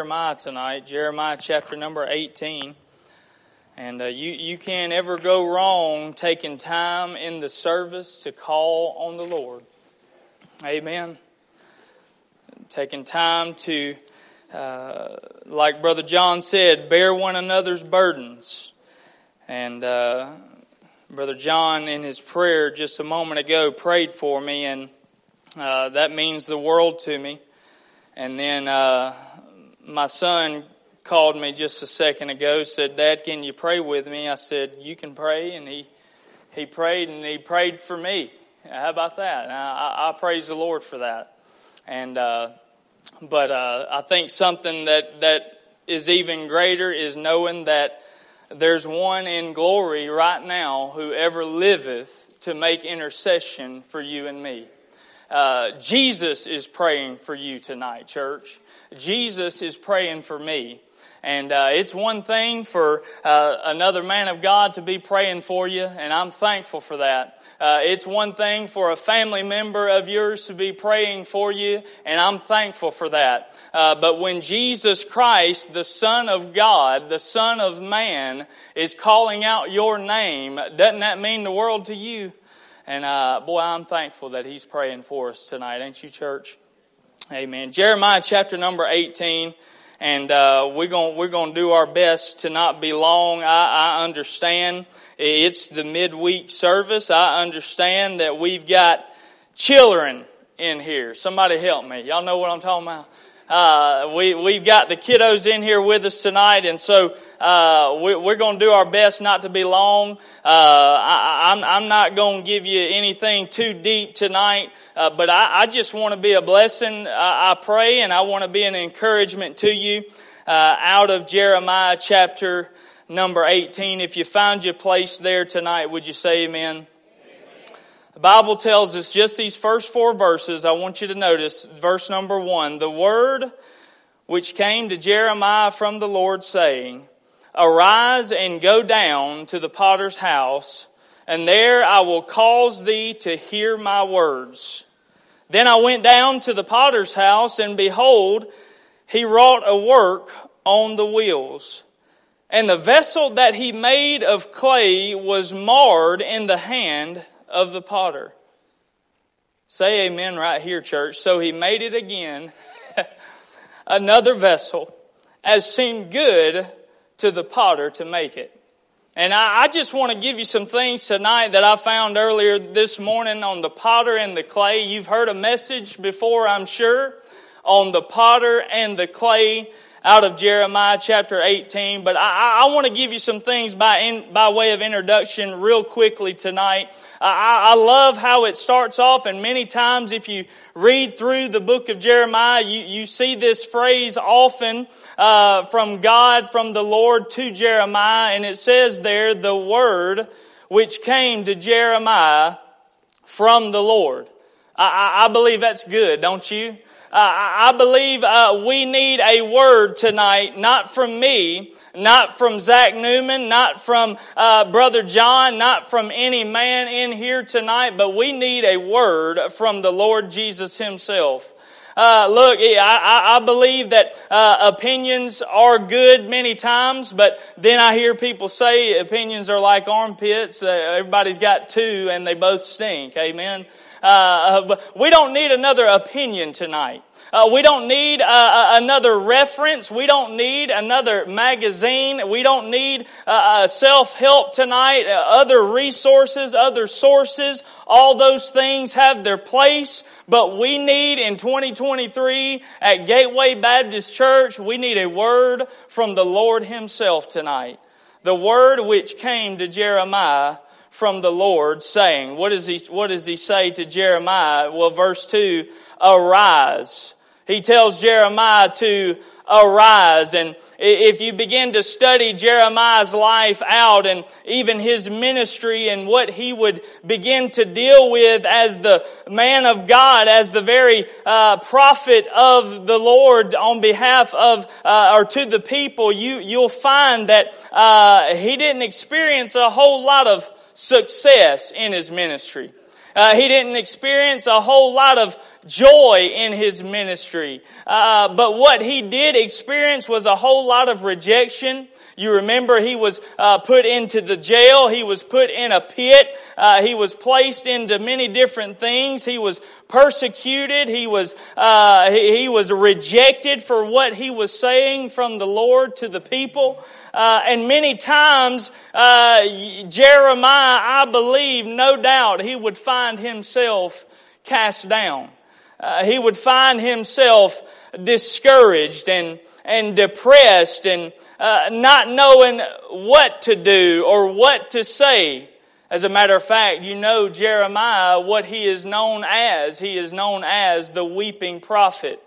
Jeremiah tonight, Jeremiah chapter number 18. And uh, you, you can't ever go wrong taking time in the service to call on the Lord. Amen. Taking time to, uh, like Brother John said, bear one another's burdens. And uh, Brother John, in his prayer just a moment ago, prayed for me, and uh, that means the world to me. And then uh, my son called me just a second ago, said, Dad, can you pray with me? I said, You can pray. And he, he prayed and he prayed for me. How about that? I, I praise the Lord for that. And, uh, but uh, I think something that, that is even greater is knowing that there's one in glory right now who ever liveth to make intercession for you and me. Uh, Jesus is praying for you tonight, church. Jesus is praying for me. And uh, it's one thing for uh, another man of God to be praying for you, and I'm thankful for that. Uh, it's one thing for a family member of yours to be praying for you, and I'm thankful for that. Uh, but when Jesus Christ, the Son of God, the Son of Man, is calling out your name, doesn't that mean the world to you? And uh, boy, I'm thankful that He's praying for us tonight, ain't you, church? Amen. Jeremiah chapter number 18 and uh, we're going we're going to do our best to not be long. I, I understand it's the midweek service. I understand that we've got children in here. Somebody help me. Y'all know what I'm talking about. Uh, we we've got the kiddos in here with us tonight, and so uh, we, are going to do our best not to be long. Uh, I, am I'm, I'm not going to give you anything too deep tonight, uh, but I, I, just want to be a blessing. I, I, pray, and I want to be an encouragement to you uh, out of Jeremiah chapter number 18. If you found your place there tonight, would you say Amen? The Bible tells us just these first four verses. I want you to notice verse number one. The word which came to Jeremiah from the Lord saying, Arise and go down to the potter's house, and there I will cause thee to hear my words. Then I went down to the potter's house, and behold, he wrought a work on the wheels. And the vessel that he made of clay was marred in the hand of the potter. Say amen right here, church. So he made it again, another vessel, as seemed good to the potter to make it. And I, I just want to give you some things tonight that I found earlier this morning on the potter and the clay. You've heard a message before, I'm sure, on the potter and the clay out of Jeremiah chapter 18, but I, I want to give you some things by, in, by way of introduction real quickly tonight. I, I love how it starts off, and many times if you read through the book of Jeremiah, you, you see this phrase often uh, from God, from the Lord to Jeremiah, and it says there, the word which came to Jeremiah from the Lord. I, I believe that's good, don't you? Uh, I believe uh, we need a word tonight, not from me, not from Zach Newman, not from uh, Brother John, not from any man in here tonight, but we need a word from the Lord Jesus Himself. Uh, look, I, I, believe that uh, opinions are good many times, but then I hear people say opinions are like armpits. Uh, everybody's got two, and they both stink. Amen. Uh, we don't need another opinion tonight. Uh, we don't need uh, uh, another reference. We don't need another magazine. We don't need uh, uh self-help tonight, uh, other resources, other sources. All those things have their place, but we need in 2023 at Gateway Baptist Church, we need a word from the Lord Himself tonight. The word which came to Jeremiah from the Lord saying, what does he, what does he say to Jeremiah? Well, verse 2, arise. He tells Jeremiah to arise. And if you begin to study Jeremiah's life out and even his ministry and what he would begin to deal with as the man of God, as the very uh, prophet of the Lord on behalf of uh, or to the people, you you'll find that uh, he didn't experience a whole lot of success in his ministry. Uh, he didn't experience a whole lot of joy in his ministry. Uh, but what he did experience was a whole lot of rejection. You remember he was uh, put into the jail. He was put in a pit. Uh, he was placed into many different things. He was persecuted. He was uh, he, he, was rejected for what he was saying from the Lord to the people. Uh, and many times uh, Jeremiah, I believe, no doubt, he would find himself cast down. Uh, he would find himself discouraged and and depressed and uh, not knowing what to do or what to say. As a matter of fact, you know Jeremiah, what he is known as. He is known as the weeping prophet.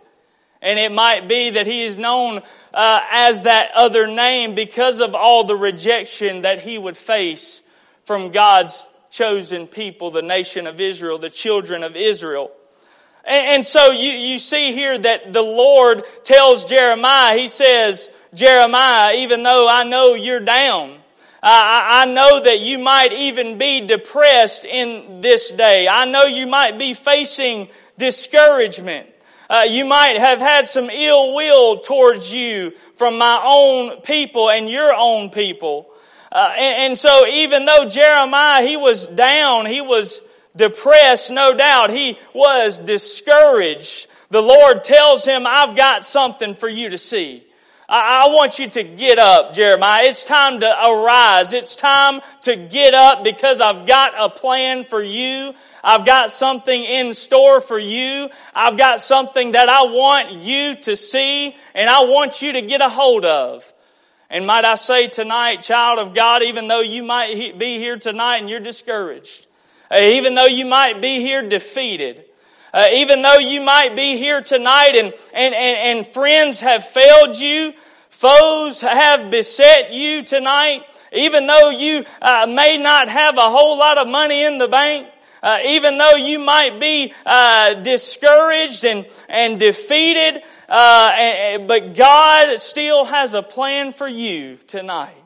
And it might be that he is known uh, as that other name because of all the rejection that he would face from God's chosen people, the nation of Israel, the children of Israel. And, and so you, you see here that the Lord tells Jeremiah, he says, Jeremiah, even though I know you're down, I, I know that you might even be depressed in this day. I know you might be facing discouragement. Uh, you might have had some ill will towards you from my own people and your own people. Uh, and, and so even though Jeremiah, he was down, he was depressed, no doubt, he was discouraged. The Lord tells him, I've got something for you to see. I, want you to get up, Jeremiah. It's time to arise. It's time to get up because I've got a plan for you. I've got something in store for you. I've got something that I want you to see and I want you to get a hold of. And might I say tonight, child of God, even though you might be here tonight and you're discouraged, uh, even though you might be here defeated, uh, even though you might be here tonight and, and, and, and friends have failed you, foes have beset you tonight, even though you uh, may not have a whole lot of money in the bank, uh, even though you might be uh, discouraged and, and defeated, uh, and, but God still has a plan for you tonight.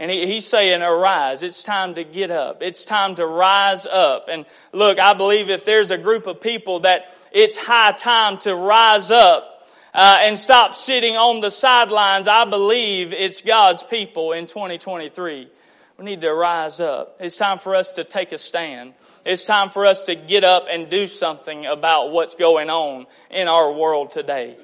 And he, he's saying, arise. It's time to get up. It's time to rise up. And look, I believe if there's a group of people that it's high time to rise up uh, and stop sitting on the sidelines, I believe it's God's people in 2023. We need to rise up. It's time for us to take a stand. It's time for us to get up and do something about what's going on in our world today.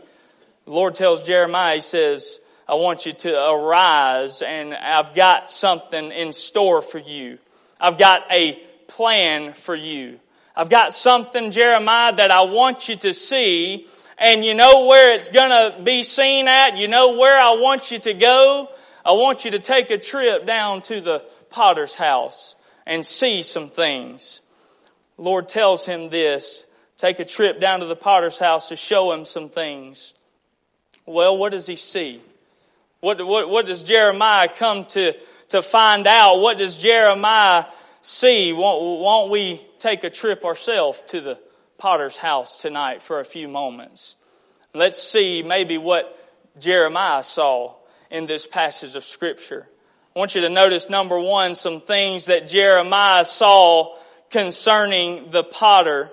The Lord tells Jeremiah, He says, I want you to arise and I've got something in store for you. I've got a plan for you. I've got something, Jeremiah, that I want you to see and you know where it's gonna be seen at. You know where I want you to go. I want you to take a trip down to the potter's house and see some things. Lord tells him this. Take a trip down to the potter's house to show him some things. Well, what does he see? What, what, what does Jeremiah come to, to find out? What does Jeremiah see? Won't, won't we take a trip ourselves to the potter's house tonight for a few moments? Let's see maybe what Jeremiah saw in this passage of Scripture. I want you to notice, number one, some things that Jeremiah saw concerning the potter.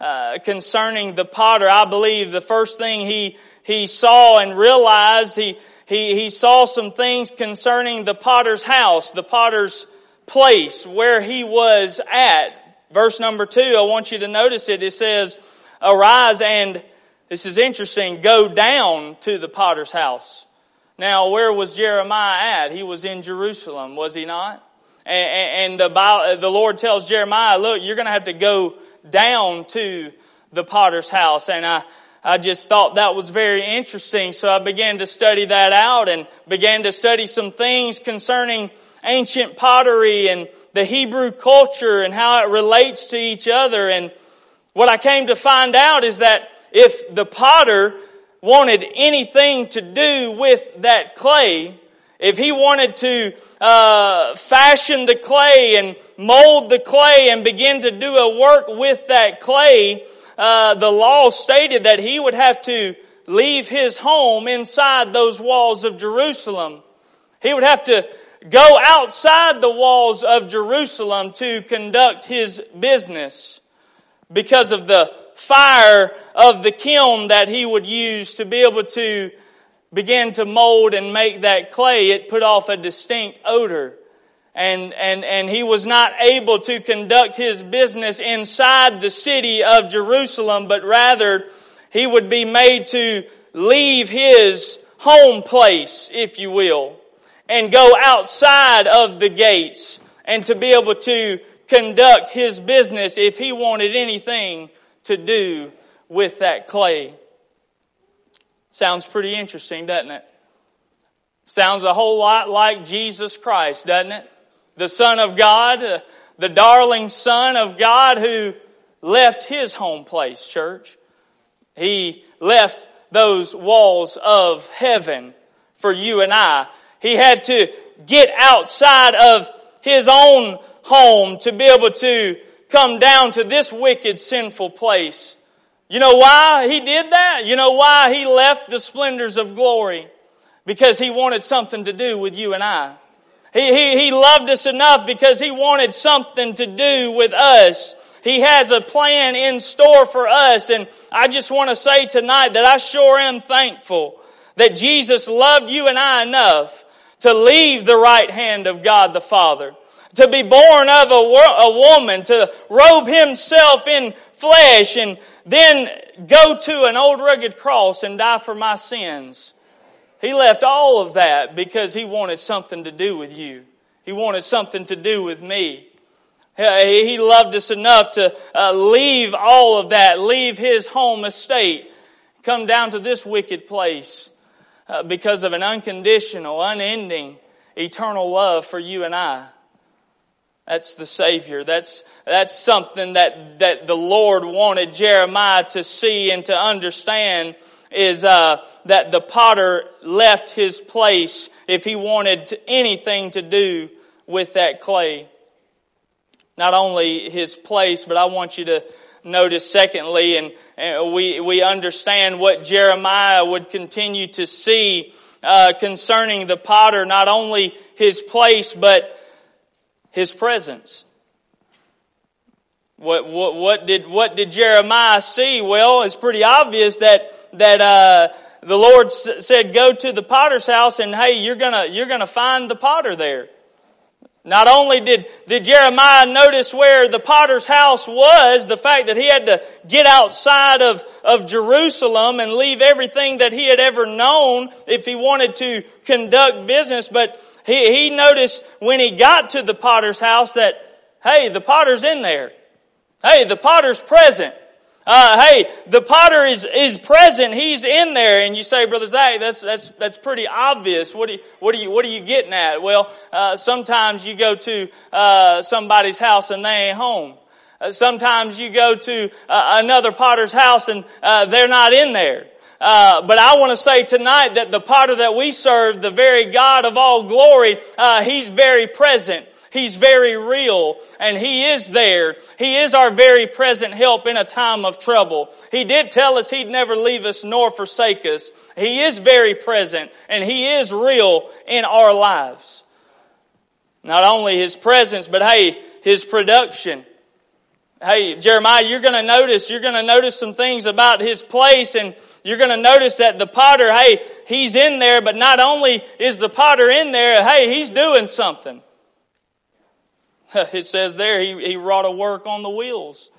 Uh, concerning the potter, I believe the first thing he, he saw and realized, he, he, he saw some things concerning the potter's house, the potter's place, where he was at. Verse number two, I want you to notice it. It says, arise and, this is interesting, go down to the potter's house. Now, where was Jeremiah at? He was in Jerusalem, was he not? And, and the, the Lord tells Jeremiah, look, you're going to have to go down to the potter's house. And I, I just thought that was very interesting. So I began to study that out and began to study some things concerning ancient pottery and the Hebrew culture and how it relates to each other. And what I came to find out is that if the potter wanted anything to do with that clay, if he wanted to uh, fashion the clay and mold the clay and begin to do a work with that clay, uh, the law stated that he would have to leave his home inside those walls of Jerusalem. He would have to go outside the walls of Jerusalem to conduct his business because of the fire of the kiln that he would use to be able to begin to mold and make that clay, it put off a distinct odor. And, and, and he was not able to conduct his business inside the city of Jerusalem, but rather he would be made to leave his home place, if you will, and go outside of the gates and to be able to conduct his business if he wanted anything to do with that clay. Sounds pretty interesting, doesn't it? Sounds a whole lot like Jesus Christ, doesn't it? The Son of God, uh, the darling Son of God who left his home place, church. He left those walls of heaven for you and I. He had to get outside of his own home to be able to come down to this wicked, sinful place. You know why he did that? You know why he left the splendors of glory? Because he wanted something to do with you and I. He, he, he loved us enough because he wanted something to do with us. He has a plan in store for us. And I just want to say tonight that I sure am thankful that Jesus loved you and I enough to leave the right hand of God the Father to be born of a, a woman, to robe himself in flesh, and then go to an old rugged cross and die for my sins. He left all of that because he wanted something to do with you. He wanted something to do with me. He loved us enough to uh, leave all of that, leave his home estate, come down to this wicked place uh, because of an unconditional, unending, eternal love for you and I. That's the Savior. That's, that's something that, that the Lord wanted Jeremiah to see and to understand is uh, that the potter left his place if he wanted anything to do with that clay. Not only his place, but I want you to notice secondly, and, and we, we understand what Jeremiah would continue to see uh, concerning the potter, not only his place, but his presence. What, what, what, did, what did Jeremiah see? Well, it's pretty obvious that, that, uh, the Lord s- said, go to the potter's house and hey, you're gonna, you're gonna find the potter there. Not only did, did Jeremiah notice where the potter's house was, the fact that he had to get outside of, of Jerusalem and leave everything that he had ever known if he wanted to conduct business, but he, he noticed when he got to the potter's house that, hey, the potter's in there. Hey, the potter's present. Uh, hey, the potter is, is present. He's in there. And you say, Brother Zach, that's, that's, that's pretty obvious. What, do you, what, are you, what are you getting at? Well, uh, sometimes you go to uh, somebody's house and they ain't home. Uh, sometimes you go to uh, another potter's house and uh, they're not in there. Uh, but I want to say tonight that the potter that we serve, the very God of all glory, uh, He's very present. He's very real and He is there. He is our very present help in a time of trouble. He did tell us He'd never leave us nor forsake us. He is very present and He is real in our lives. Not only His presence, but hey, His production. Hey, Jeremiah, you're gonna notice, you're gonna notice some things about His place and you're going to notice that the potter, hey, he's in there, but not only is the potter in there, hey, he's doing something. It says there he, he wrought a work on the wheels.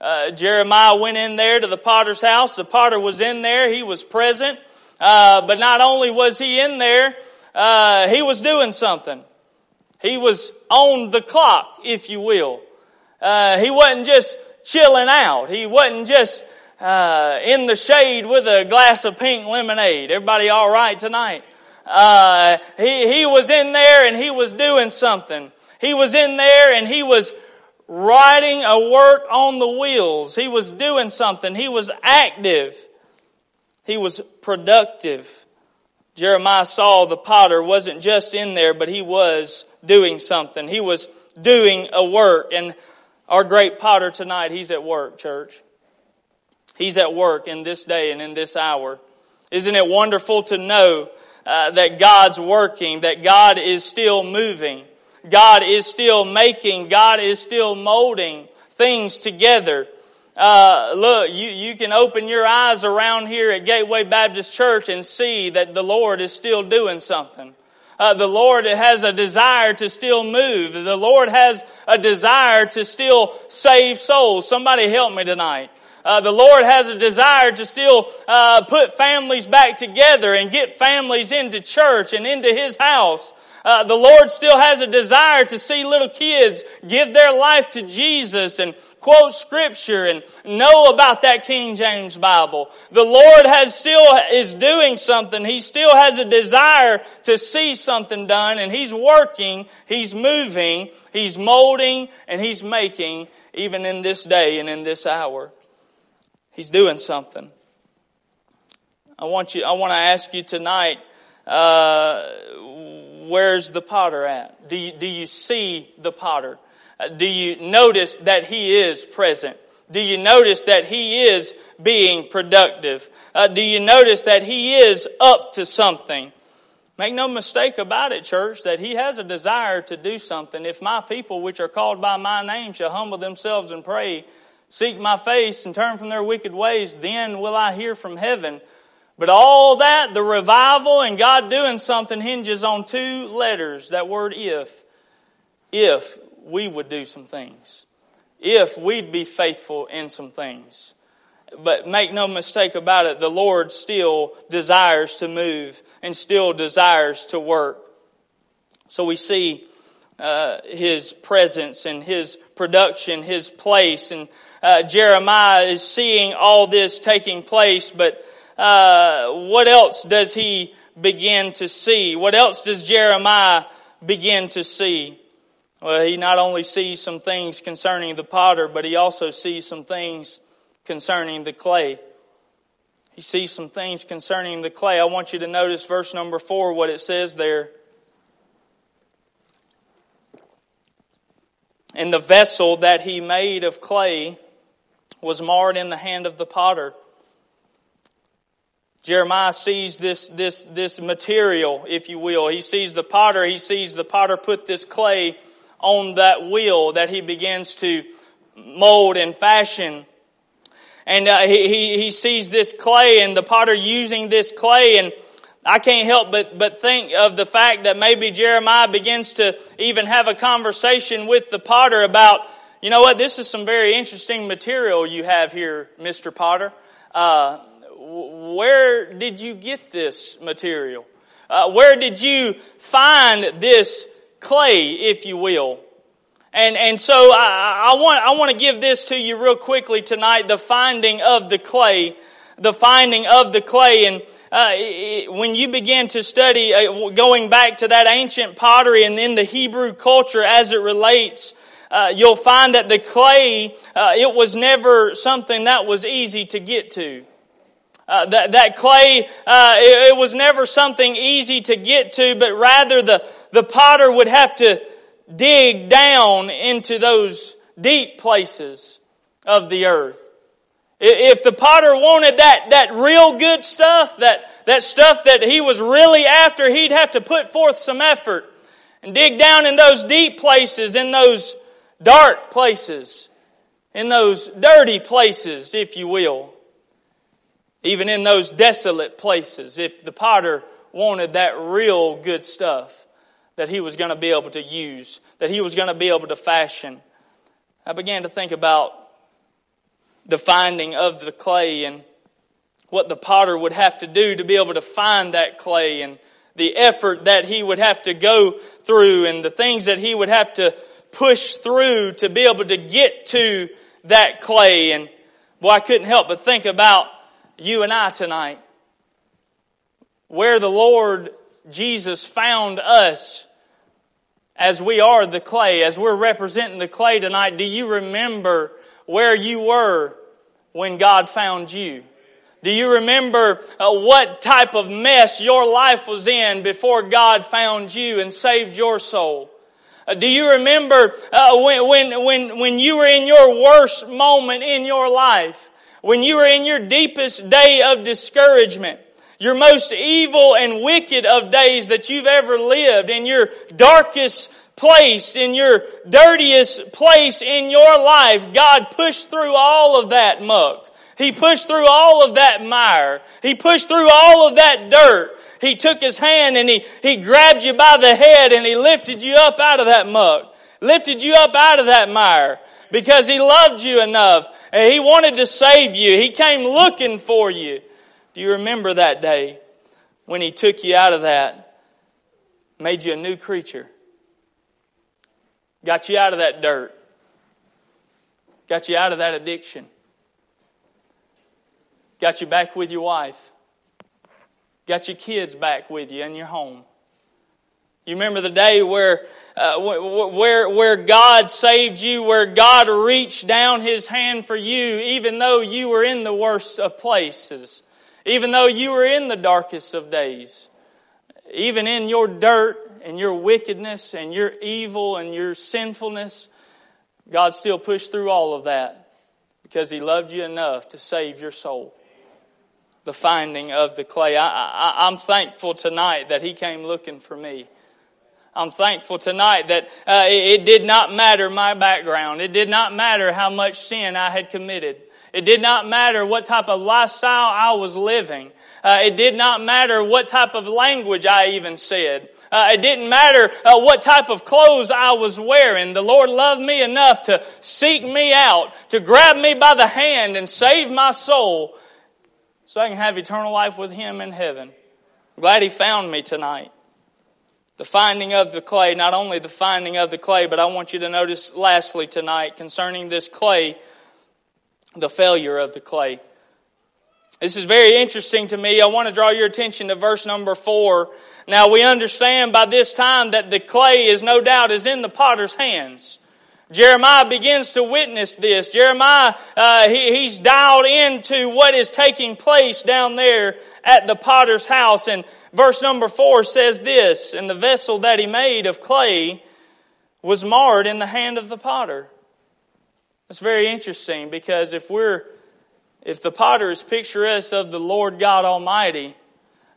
Uh, Jeremiah went in there to the potter's house. The potter was in there. He was present. Uh, but not only was he in there, uh, he was doing something. He was on the clock, if you will. Uh, he wasn't just chilling out. He wasn't just uh, in the shade with a glass of pink lemonade. Everybody all right tonight? Uh, he, he was in there and he was doing something. He was in there and he was riding a work on the wheels. He was doing something. He was active. He was productive. Jeremiah saw the potter wasn't just in there, but he was doing something. He was doing a work. And our great potter tonight, he's at work, church. He's at work in this day and in this hour. Isn't it wonderful to know uh, that God's working, that God is still moving, God is still making, God is still molding things together. Uh, look, you, you can open your eyes around here at Gateway Baptist Church and see that the Lord is still doing something. Uh, the Lord has a desire to still move. The Lord has a desire to still save souls. Somebody help me tonight. Uh, the Lord has a desire to still uh, put families back together and get families into church and into His house. Uh, the Lord still has a desire to see little kids give their life to Jesus and quote scripture and know about that King James Bible. The Lord has still is doing something. He still has a desire to see something done and He's working, He's moving, He's molding, and He's making even in this day and in this hour. He's doing something. I want you, I want to ask you tonight, uh, where's the potter at? Do you, do you see the potter? Uh, do you notice that he is present? Do you notice that he is being productive? Uh, do you notice that he is up to something? Make no mistake about it, church, that he has a desire to do something. If my people, which are called by my name, shall humble themselves and pray, seek my face and turn from their wicked ways, then will I hear from heaven. But all that, the revival and God doing something hinges on two letters, that word if. If we would do some things. If we'd be faithful in some things. But make no mistake about it, the Lord still desires to move and still desires to work. So we see uh, His presence and His production, His place, and uh, Jeremiah is seeing all this taking place, but uh, what else does he begin to see? What else does Jeremiah begin to see? Well, he not only sees some things concerning the potter, but he also sees some things concerning the clay. He sees some things concerning the clay. I want you to notice verse number four, what it says there. And the vessel that he made of clay was marred in the hand of the potter. Jeremiah sees this, this, this material, if you will. He sees the potter. He sees the potter put this clay on that wheel that he begins to mold and fashion. And uh, he, he, he sees this clay and the potter using this clay and I can't help but, but think of the fact that maybe Jeremiah begins to even have a conversation with the potter about you know what? This is some very interesting material you have here, Mr. Potter. Uh, where did you get this material? Uh, where did you find this clay, if you will? And, and so I, I want, I want to give this to you real quickly tonight, the finding of the clay, the finding of the clay. And, uh, when you begin to study, uh, going back to that ancient pottery and then the Hebrew culture as it relates uh, you'll find that the clay, uh, it was never something that was easy to get to. Uh, that, that clay, uh, it, it, was never something easy to get to, but rather the, the potter would have to dig down into those deep places of the earth. If the potter wanted that, that real good stuff, that, that stuff that he was really after, he'd have to put forth some effort and dig down in those deep places, in those dark places, in those dirty places, if you will, even in those desolate places, if the potter wanted that real good stuff that he was going to be able to use, that he was going to be able to fashion, I began to think about the finding of the clay and what the potter would have to do to be able to find that clay and the effort that he would have to go through and the things that he would have to push through to be able to get to that clay. And boy, I couldn't help but think about you and I tonight. Where the Lord Jesus found us as we are the clay, as we're representing the clay tonight. Do you remember where you were when God found you? Do you remember uh, what type of mess your life was in before God found you and saved your soul? Uh, do you remember uh, when, when, when, when you were in your worst moment in your life? When you were in your deepest day of discouragement? Your most evil and wicked of days that you've ever lived in your darkest place, in your dirtiest place in your life, God pushed through all of that muck. He pushed through all of that mire. He pushed through all of that dirt. He took his hand and he, he grabbed you by the head and he lifted you up out of that muck. Lifted you up out of that mire because he loved you enough. He wanted to save you. He came looking for you. Do you remember that day when he took you out of that? Made you a new creature. Got you out of that dirt. Got you out of that addiction. Got you back with your wife. Got your kids back with you in your home. You remember the day where, uh, where, where God saved you, where God reached down His hand for you, even though you were in the worst of places, even though you were in the darkest of days, even in your dirt and your wickedness and your evil and your sinfulness, God still pushed through all of that because He loved you enough to save your soul. The finding of the clay. I, I, I'm thankful tonight that He came looking for me. I'm thankful tonight that uh, it, it did not matter my background. It did not matter how much sin I had committed. It did not matter what type of lifestyle I was living. Uh, it did not matter what type of language I even said. Uh, it didn't matter uh, what type of clothes I was wearing. The Lord loved me enough to seek me out, to grab me by the hand and save my soul so I can have eternal life with Him in heaven. I'm glad He found me tonight. The finding of the clay, not only the finding of the clay, but I want you to notice lastly tonight concerning this clay, the failure of the clay. This is very interesting to me. I want to draw your attention to verse number four. Now we understand by this time that the clay is no doubt is in the potter's hands. Jeremiah begins to witness this. Jeremiah, uh, he, he's dialed into what is taking place down there at the potter's house. And verse number four says this, and the vessel that he made of clay was marred in the hand of the potter. That's very interesting because if we're, if the potter is picturesque of the Lord God Almighty,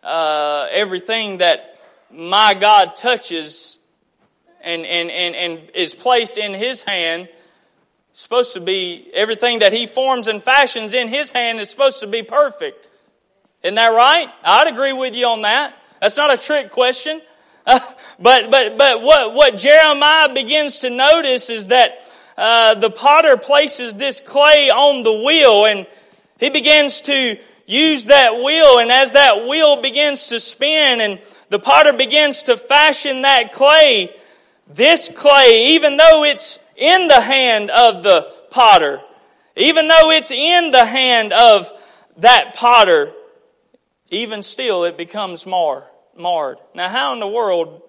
uh, everything that my God touches and, and, and, and is placed in his hand supposed to be everything that he forms and fashions in his hand is supposed to be perfect. Isn't that right? I'd agree with you on that. That's not a trick question. Uh, but but but what what Jeremiah begins to notice is that uh, the potter places this clay on the wheel, and he begins to use that wheel, and as that wheel begins to spin, and the potter begins to fashion that clay, this clay, even though it's in the hand of the potter, even though it's in the hand of that potter, even still it becomes mar, marred. Now, how in the world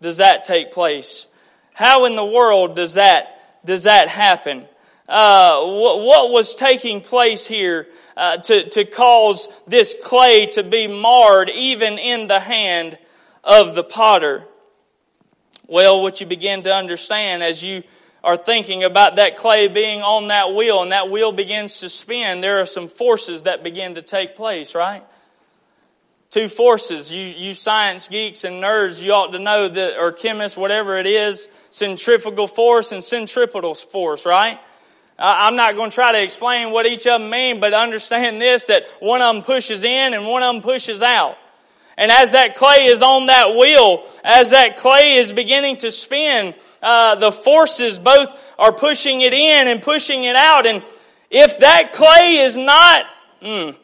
does that take place? How in the world does that does that happen? Uh, what, what, was taking place here uh, to to cause this clay to be marred even in the hand of the potter? Well, what you begin to understand as you are thinking about that clay being on that wheel and that wheel begins to spin, there are some forces that begin to take place, right? Two forces. You, you science geeks and nerds, you ought to know that, or chemists, whatever it is, centrifugal force and centripetal force, right? I'm not going to try to explain what each of them mean, but understand this, that one of them pushes in and one of them pushes out. And as that clay is on that wheel, as that clay is beginning to spin, uh, the forces both are pushing it in and pushing it out. And if that clay is not, mm,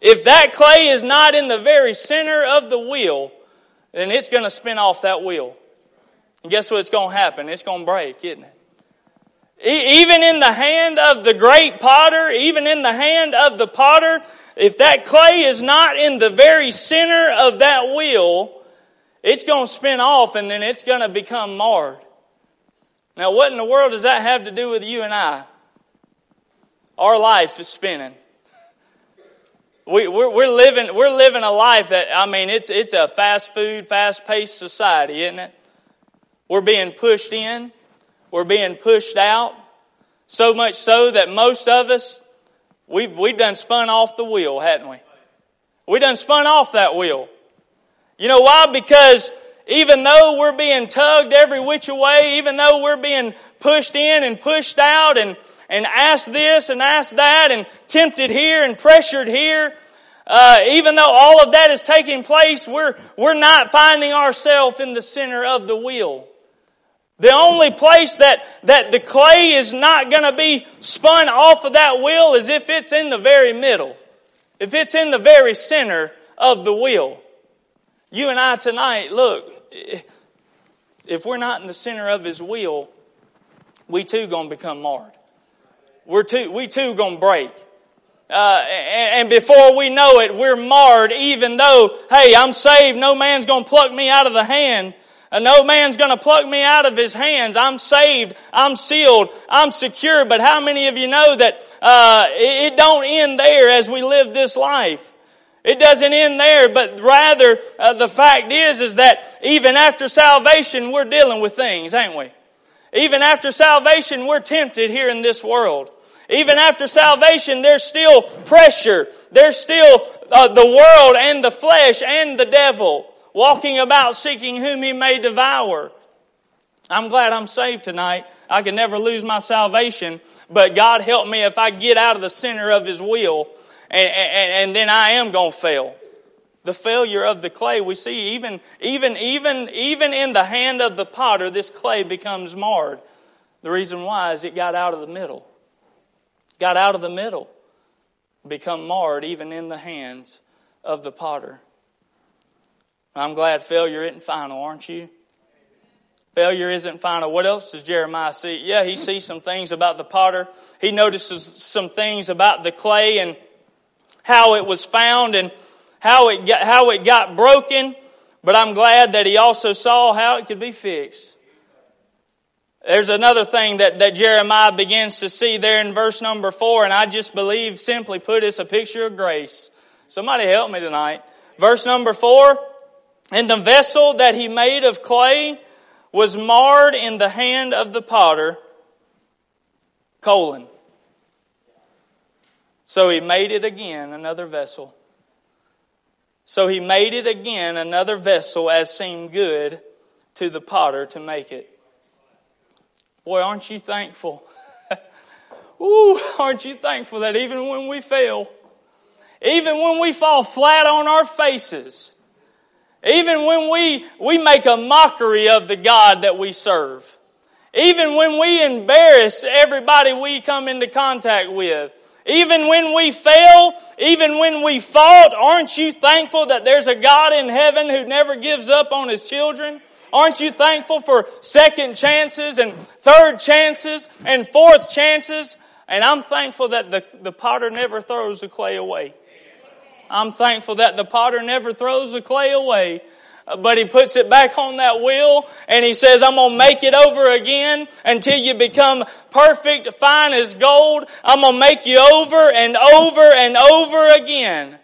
if that clay is not in the very center of the wheel, then it's going to spin off that wheel. And guess what's going to happen? It's going to break, isn't it? Even in the hand of the great potter, even in the hand of the potter, if that clay is not in the very center of that wheel, it's going to spin off and then it's going to become marred. Now, what in the world does that have to do with you and I? Our life is spinning. We, we're, we're, living, we're living a life that, I mean, it's, it's a fast food, fast paced society, isn't it? We're being pushed in. We're being pushed out. So much so that most of us, we've, we've done spun off the wheel, hadn't we? We done spun off that wheel. You know why? Because even though we're being tugged every which way, even though we're being pushed in and pushed out and, and asked this and asked that and tempted here and pressured here, uh, even though all of that is taking place, we're, we're not finding ourselves in the center of the wheel. The only place that, that the clay is not going to be spun off of that wheel is if it's in the very middle. If it's in the very center of the wheel. You and I tonight, look, if we're not in the center of his wheel, we too gonna become marred. We're too, we too gonna break. Uh, and, and before we know it, we're marred even though, hey, I'm saved, no man's gonna pluck me out of the hand. Uh, no man's gonna pluck me out of his hands. I'm saved. I'm sealed. I'm secure. But how many of you know that, uh, it, it don't end there as we live this life? It doesn't end there, but rather uh, the fact is, is that even after salvation, we're dealing with things, ain't we? Even after salvation, we're tempted here in this world. Even after salvation, there's still pressure. There's still uh, the world and the flesh and the devil walking about seeking whom he may devour. I'm glad I'm saved tonight. I can never lose my salvation, but God help me if I get out of the center of his will and, and, and then I am going to fail. The failure of the clay, we see even, even, even, even in the hand of the potter, this clay becomes marred. The reason why is it got out of the middle. Got out of the middle. Become marred even in the hands of the potter. I'm glad failure isn't final, aren't you? Failure isn't final. What else does Jeremiah see? Yeah, he sees some things about the potter. He notices some things about the clay and how it was found and how it got, how it got broken, but I'm glad that he also saw how it could be fixed. There's another thing that, that Jeremiah begins to see there in verse number four, and I just believe simply put it's a picture of grace. Somebody help me tonight. Verse number four, and the vessel that he made of clay was marred in the hand of the potter, colon. So he made it again another vessel. So he made it again another vessel as seemed good to the potter to make it. Boy, aren't you thankful? Ooh, aren't you thankful that even when we fail, even when we fall flat on our faces, even when we, we make a mockery of the God that we serve, even when we embarrass everybody we come into contact with, even when we fail, even when we fault, aren't you thankful that there's a God in heaven who never gives up on his children? Aren't you thankful for second chances and third chances and fourth chances? And I'm thankful that the, the potter never throws the clay away. I'm thankful that the potter never throws the clay away but he puts it back on that wheel and he says, I'm going to make it over again until you become perfect, fine as gold. I'm going to make you over and over and over again.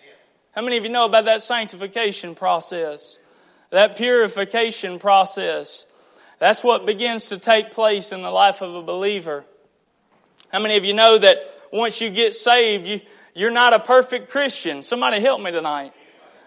How many of you know about that sanctification process? That purification process. That's what begins to take place in the life of a believer. How many of you know that once you get saved, you, you're not a perfect Christian? Somebody help me tonight.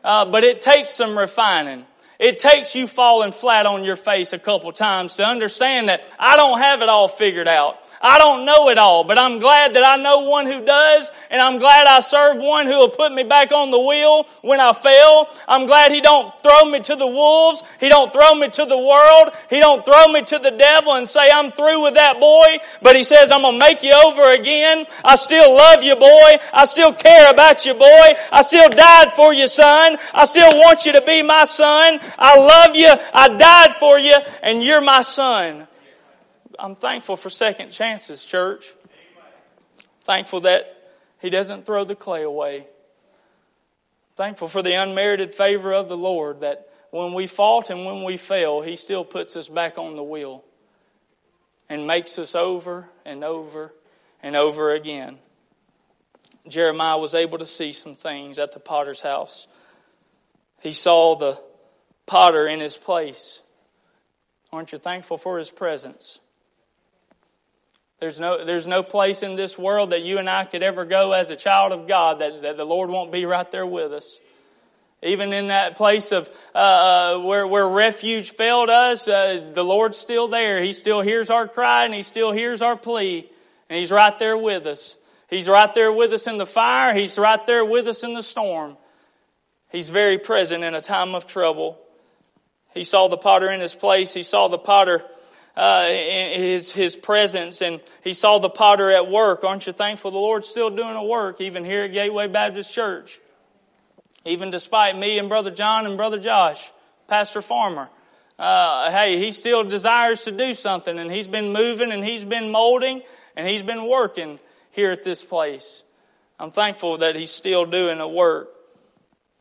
Uh, but it takes some refining. It takes you falling flat on your face a couple times to understand that I don't have it all figured out. I don't know it all, but I'm glad that I know one who does, and I'm glad I serve one who will put me back on the wheel when I fail. I'm glad he don't throw me to the wolves. He don't throw me to the world. He don't throw me to the devil and say, I'm through with that boy, but he says, I'm gonna make you over again. I still love you, boy. I still care about you, boy. I still died for you, son. I still want you to be my son. I love you. I died for you, and you're my son. I'm thankful for second chances, church. Thankful that He doesn't throw the clay away. Thankful for the unmerited favor of the Lord that when we fault and when we fail, He still puts us back on the wheel and makes us over and over and over again. Jeremiah was able to see some things at the potter's house. He saw the potter in his place. Aren't you thankful for his presence? There's no, there's no place in this world that you and I could ever go as a child of God that, that the Lord won't be right there with us. Even in that place of uh, uh, where where refuge failed us, uh, the Lord's still there. He still hears our cry and He still hears our plea, and He's right there with us. He's right there with us in the fire. He's right there with us in the storm. He's very present in a time of trouble. He saw the potter in his place. He saw the potter uh, in his his presence, and he saw the potter at work. Aren't you thankful the Lord's still doing a work, even here at Gateway Baptist Church? even despite me and Brother John and Brother Josh, Pastor Farmer. Uh, hey, he still desires to do something, and he's been moving and he's been molding and he's been working here at this place. I'm thankful that he's still doing a work.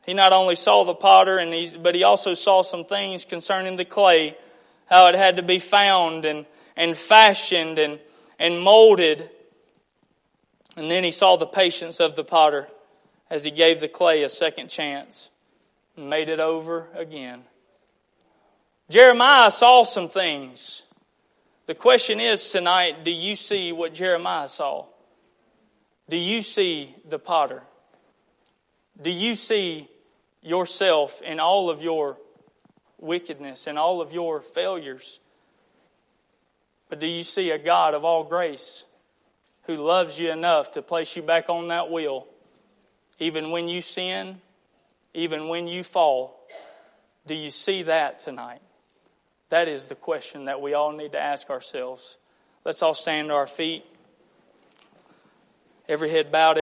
He not only saw the potter, and he, but he also saw some things concerning the clay, how it had to be found and, and fashioned and, and molded. And then he saw the patience of the potter as he gave the clay a second chance and made it over again. Jeremiah saw some things. The question is tonight do you see what Jeremiah saw? Do you see the potter? Do you see yourself in all of your wickedness and all of your failures? But do you see a God of all grace who loves you enough to place you back on that wheel? Even when you sin, even when you fall, do you see that tonight? That is the question that we all need to ask ourselves. Let's all stand to our feet. Every head bowed.